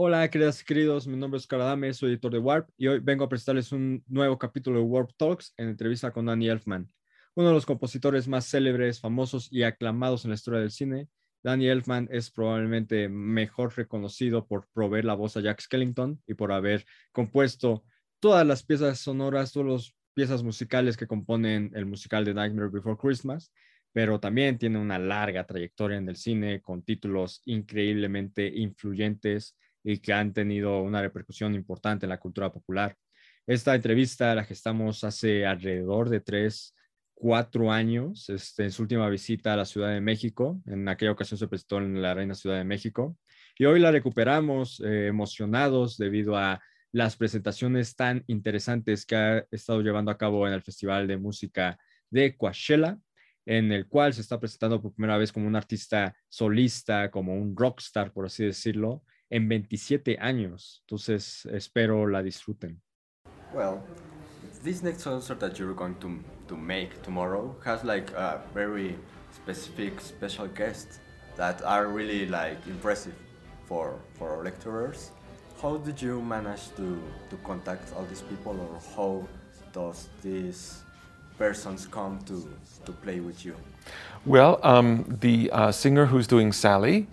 Hola, queridas y queridos, mi nombre es Caradame, soy editor de Warp y hoy vengo a presentarles un nuevo capítulo de Warp Talks en entrevista con Danny Elfman, uno de los compositores más célebres, famosos y aclamados en la historia del cine. Danny Elfman es probablemente mejor reconocido por proveer la voz a Jack Skellington y por haber compuesto todas las piezas sonoras, todas las piezas musicales que componen el musical de Nightmare Before Christmas, pero también tiene una larga trayectoria en el cine con títulos increíblemente influyentes y que han tenido una repercusión importante en la cultura popular. Esta entrevista la gestamos hace alrededor de tres, cuatro años, este, en su última visita a la Ciudad de México. En aquella ocasión se presentó en la Reina Ciudad de México. Y hoy la recuperamos eh, emocionados debido a las presentaciones tan interesantes que ha estado llevando a cabo en el Festival de Música de Coachella, en el cual se está presentando por primera vez como un artista solista, como un rockstar, por así decirlo, en 27 años. Entonces, espero la disfruten. Well, this next concert that you're going to, to make tomorrow has like a very specific special guests that are really like impressive for, for our lecturers. How did you manage to, to contact all these people or how does these persons come to, to play with you? Well, um, the uh, singer who's doing Sally,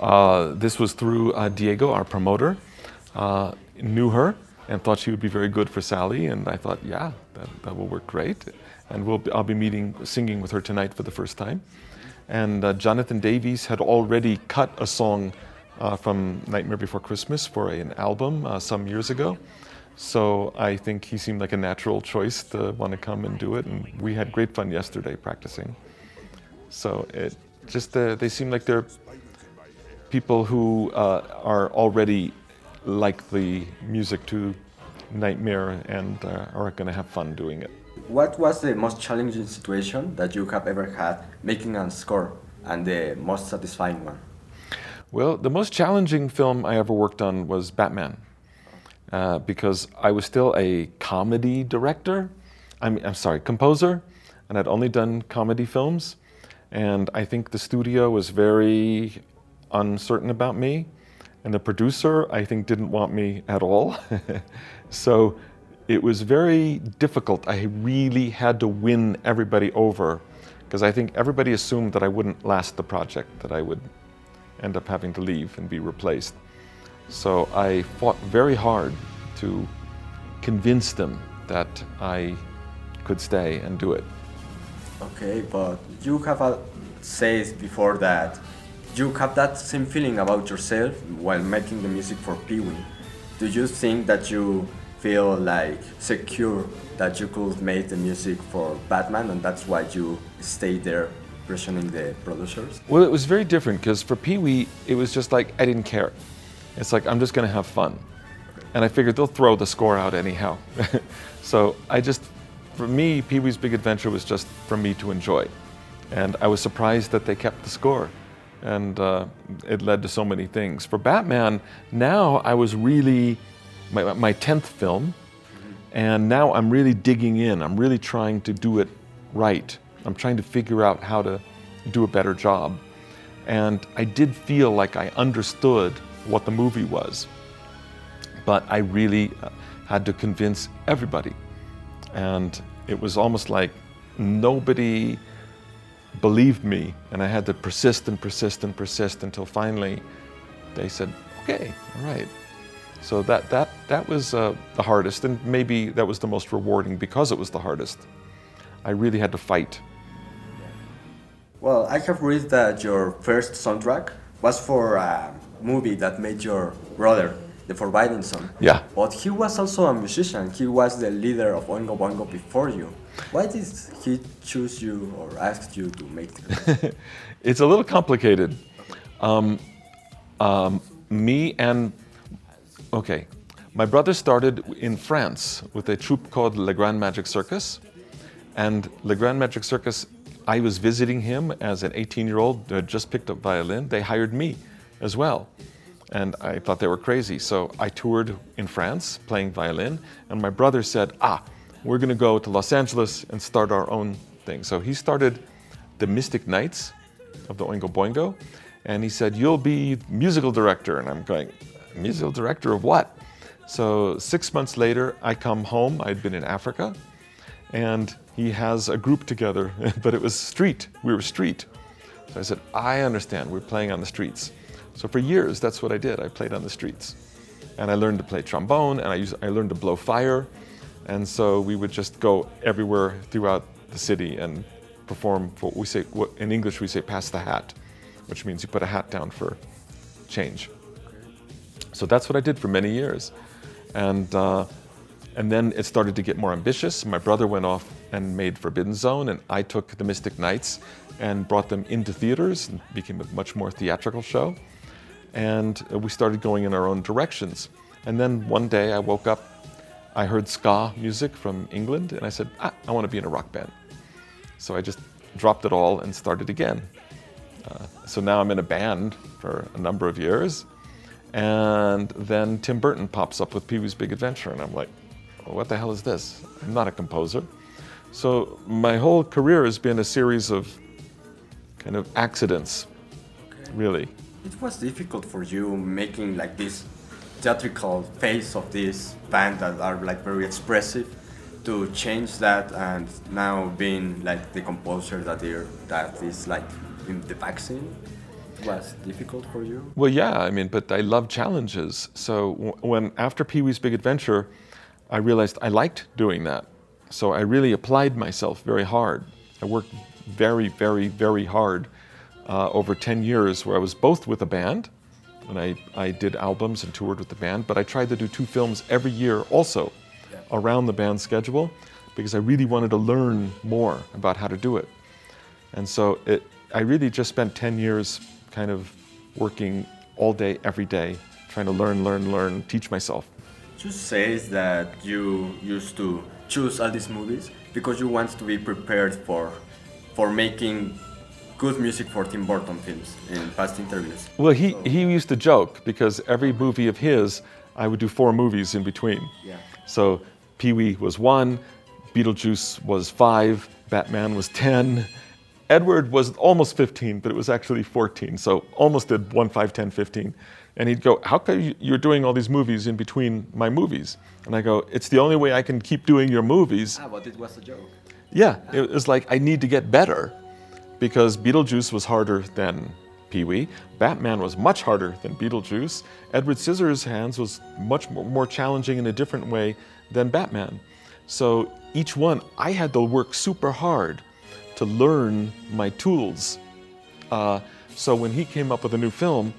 uh, this was through uh, Diego, our promoter, uh, knew her and thought she would be very good for Sally. And I thought, yeah, that, that will work great. And we'll I'll be meeting, singing with her tonight for the first time. And uh, Jonathan Davis had already cut a song uh, from Nightmare Before Christmas for an album some years ago. So I think he seemed like a natural choice to want to come and do it. And we had great fun yesterday practicing. So it just, uh, they seem like they're people who uh, are already like the music to Nightmare and uh, are going to have fun doing it. What was the most challenging situation that you have ever had making a score and the most satisfying one? Well, the most challenging film I ever worked on was Batman. Uh, because I was still a comedy director. I'm, I'm sorry, composer, and I'd only done comedy films. And I think the studio was very uncertain about me. And the producer, I think, didn't want me at all. so it was very difficult. I really had to win everybody over because I think everybody assumed that I wouldn't last the project, that I would end up having to leave and be replaced. So I fought very hard to convince them that I could stay and do it. Okay, but you have uh, said before that you have that same feeling about yourself while making the music for Pee Wee. Do you think that you feel like secure that you could make the music for Batman and that's why you stayed there pressuring the producers? Well, it was very different because for Pee Wee, it was just like I didn't care. It's like I'm just going to have fun. And I figured they'll throw the score out anyhow. so I just, for me, Pee Wee's Big Adventure was just for me to enjoy. And I was surprised that they kept the score. And uh, it led to so many things. For Batman, now I was really, my, my 10th film, and now I'm really digging in. I'm really trying to do it right. I'm trying to figure out how to do a better job. And I did feel like I understood what the movie was. But I really uh, had to convince everybody. And it was almost like nobody believed me. And I had to persist and persist and persist until finally they said, okay, all right. So that, that, that was uh, the hardest. And maybe that was the most rewarding because it was the hardest. I really had to fight. Well, I have read that your first soundtrack was for a movie that made your brother, the Forbidden Zone. Yeah. But he was also a musician. He was the leader of Oingo Boingo before you. Why did he choose you or ask you to make it? it's a little complicated. Um, um, me and, okay, my brother started in France with a troupe called Le Grand Magic Circus. And Le Grand Magic Circus, I was visiting him as an 18 year old who had just picked up violin. They hired me as well. And I thought they were crazy. So I toured in France playing violin. And my brother said, Ah, we're going to go to Los Angeles and start our own thing. So he started the Mystic Knights of the Oingo Boingo, and he said, "You'll be musical director." And I'm going, "Musical director of what?" So six months later, I come home. I'd been in Africa, and he has a group together, but it was street. We were street. So I said, "I understand. We're playing on the streets." So for years, that's what I did. I played on the streets, and I learned to play trombone, and I used, I learned to blow fire, and so we would just go everywhere throughout the city and perform what we say what in English we say pass the hat, which means you put a hat down for change. So that's what I did for many years, and uh, and then it started to get more ambitious. My brother went off and made Forbidden Zone, and I took the Mystic Knights and brought them into theaters and became a much more theatrical show. And we started going in our own directions. And then one day I woke up, I heard ska music from England, and I said, ah, I want to be in a rock band. So I just dropped it all and started again. Uh, so now I'm in a band for a number of years. And then Tim Burton pops up with Pee Wee's Big Adventure, and I'm like, well, what the hell is this? I'm not a composer. So my whole career has been a series of kind of accidents, really. It was difficult for you making like this theatrical face of this band that are like very expressive to change that and now being like the composer that they that is like in the vaccine? Was difficult for you? Well yeah i mean but i love challenges. So when after pee-wee's big adventure i realized i liked doing that. So i really applied myself very hard. I worked very very very hard uh, over 10 years where i was both with a band and I, I did albums and toured with the band but i tried to do two films every year also around the band schedule because I really wanted to learn more about how to do it. And so it, I really just spent 10 years kind of working all day, every day, trying to learn, learn, learn, teach myself. You say that you used to choose all these movies because you want to be prepared for, for making good music for Tim Burton films in past interviews. Well, he, so. he used to joke because every movie of his, I would do four movies in between. Yeah. So Pee Wee was one, Beetlejuice was five, Batman was 10. Edward was almost 15, but it was actually 14, so almost did 1, 5, 10, 15. And he'd go, How come you're doing all these movies in between my movies? And I go, It's the only way I can keep doing your movies. Ah, but it was a joke. Yeah, it was like, I need to get better because Beetlejuice was harder than Pee Wee. Batman was much harder than Beetlejuice. Edward Scissorhands was much more challenging in a different way than Batman. So each one, I had to work super hard to learn my tools. Uh, so when he came up with a new film,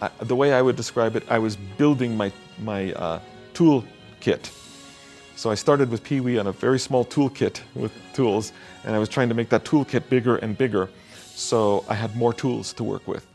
I, the way I would describe it, I was building my, my uh, tool kit. So I started with Pee Wee on a very small toolkit with tools, and I was trying to make that toolkit bigger and bigger. So I had more tools to work with.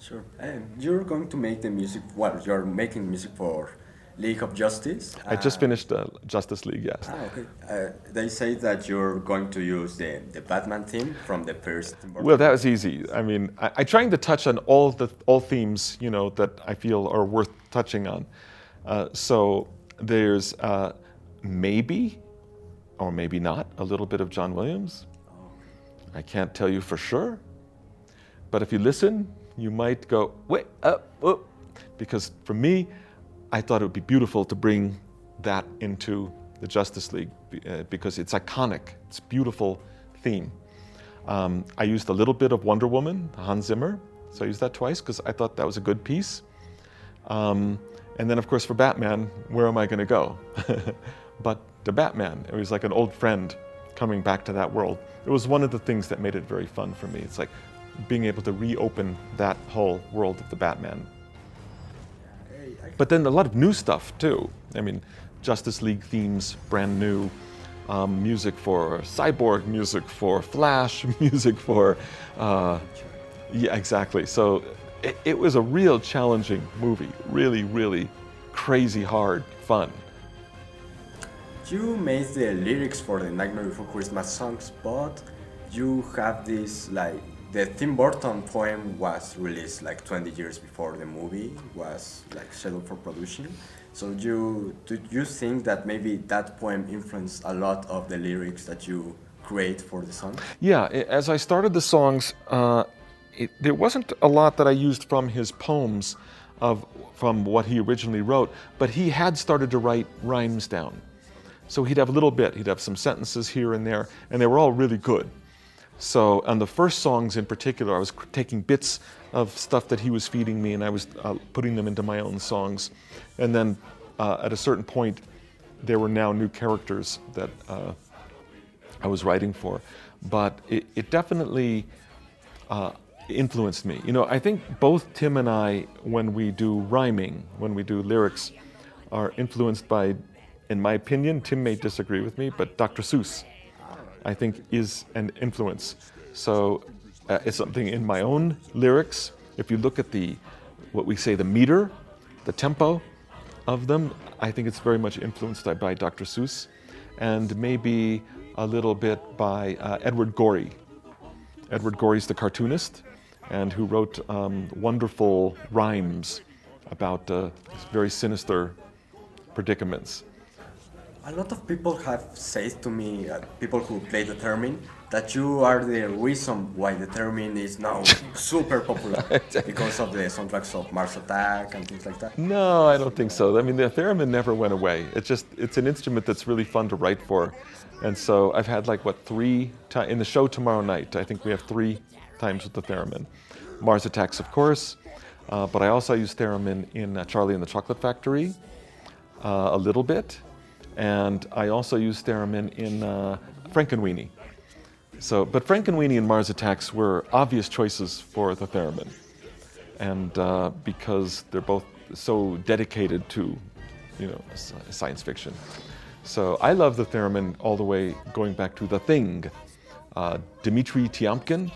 Sure. And you're going to make the music, well, you're making music for League of Justice. I just uh, finished uh, Justice League, yes. Ah, okay. Uh, they say that you're going to use the, the Batman theme from the first. Well, that was easy. I mean, I, I trying to touch on all the all themes, you know, that I feel are worth touching on. Uh, so there's uh, maybe, or maybe not, a little bit of John Williams. I can't tell you for sure, but if you listen, you might go, wait, up, uh, because for me, I thought it would be beautiful to bring that into the Justice League uh, because it's iconic. It's beautiful theme. Um, I used a little bit of Wonder Woman, Hans Zimmer, so I used that twice because I thought that was a good piece. Um, and then, of course, for Batman, where am I going to go? but the Batman, it was like an old friend coming back to that world. It was one of the things that made it very fun for me. It's like being able to reopen that whole world of the Batman but then a lot of new stuff too. I mean, Justice League themes, brand new. Um, music for Cyborg, music for Flash, music for. Uh, yeah, exactly. So it, it was a real challenging movie. Really, really crazy hard fun. You made the lyrics for the Nightmare Before Christmas songs, but you have this like the Tim Burton poem was released like 20 years before the movie was like scheduled for production. So do you do you think that maybe that poem influenced a lot of the lyrics that you create for the song? Yeah, as I started the songs, uh, it, there wasn't a lot that I used from his poems, of from what he originally wrote, but he had started to write rhymes down. So he'd have a little bit, he'd have some sentences here and there, and they were all really good. So on the first songs in particular, I was taking bits of stuff that he was feeding me, and I was uh, putting them into my own songs. And then uh, at a certain point, there were now new characters that uh, I was writing for. But it, it definitely uh, influenced me. You know, I think both Tim and I, when we do rhyming, when we do lyrics, are influenced by, in my opinion, Tim may disagree with me, but Dr. Seuss, I think, is an influence. So uh, it's something in my own lyrics. If you look at the, what we say, the meter, the tempo of them, I think it's very much influenced by- Dr. Seuss, and maybe a little bit by uh, Edward Gorey. Edward Gorey's the cartoonist, and who wrote um, wonderful rhymes about uh, very sinister predicaments. A lot of people have said to me, uh, people who play the theremin, that you are the reason why the theremin is now super popular because of the soundtracks of Mars Attack and things like that. No, I don't think so. I mean, the theremin never went away. It's just it's an instrument that's really fun to write for, and so I've had like what three ti in the show tomorrow night. I think we have three times with the theremin. Mars Attacks, of course, uh, but I also use theremin in uh, Charlie and the Chocolate Factory uh, a little bit, and I also use theremin in uh, Frankenweenie. So, but Frankenweenie and Mars Attacks were obvious choices for the theremin and uh, because they're both so dedicated to, you know, science fiction. So I love the theremin all the way going back to The Thing. Uh, Dmitri Tiomkin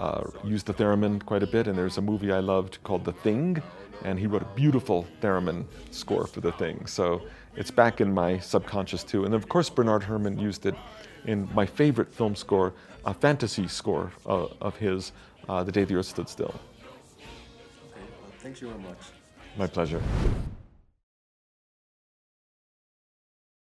uh, used the theremin quite a bit, and there's a movie I loved called The Thing, and he wrote a beautiful theremin score for The Thing. So it's back in my subconscious too. And of course, Bernard Herrmann used it in my favorite film score, a fantasy score uh, of his, uh, The Day the Earth Stood Still. Okay, well, thank you very much. My pleasure.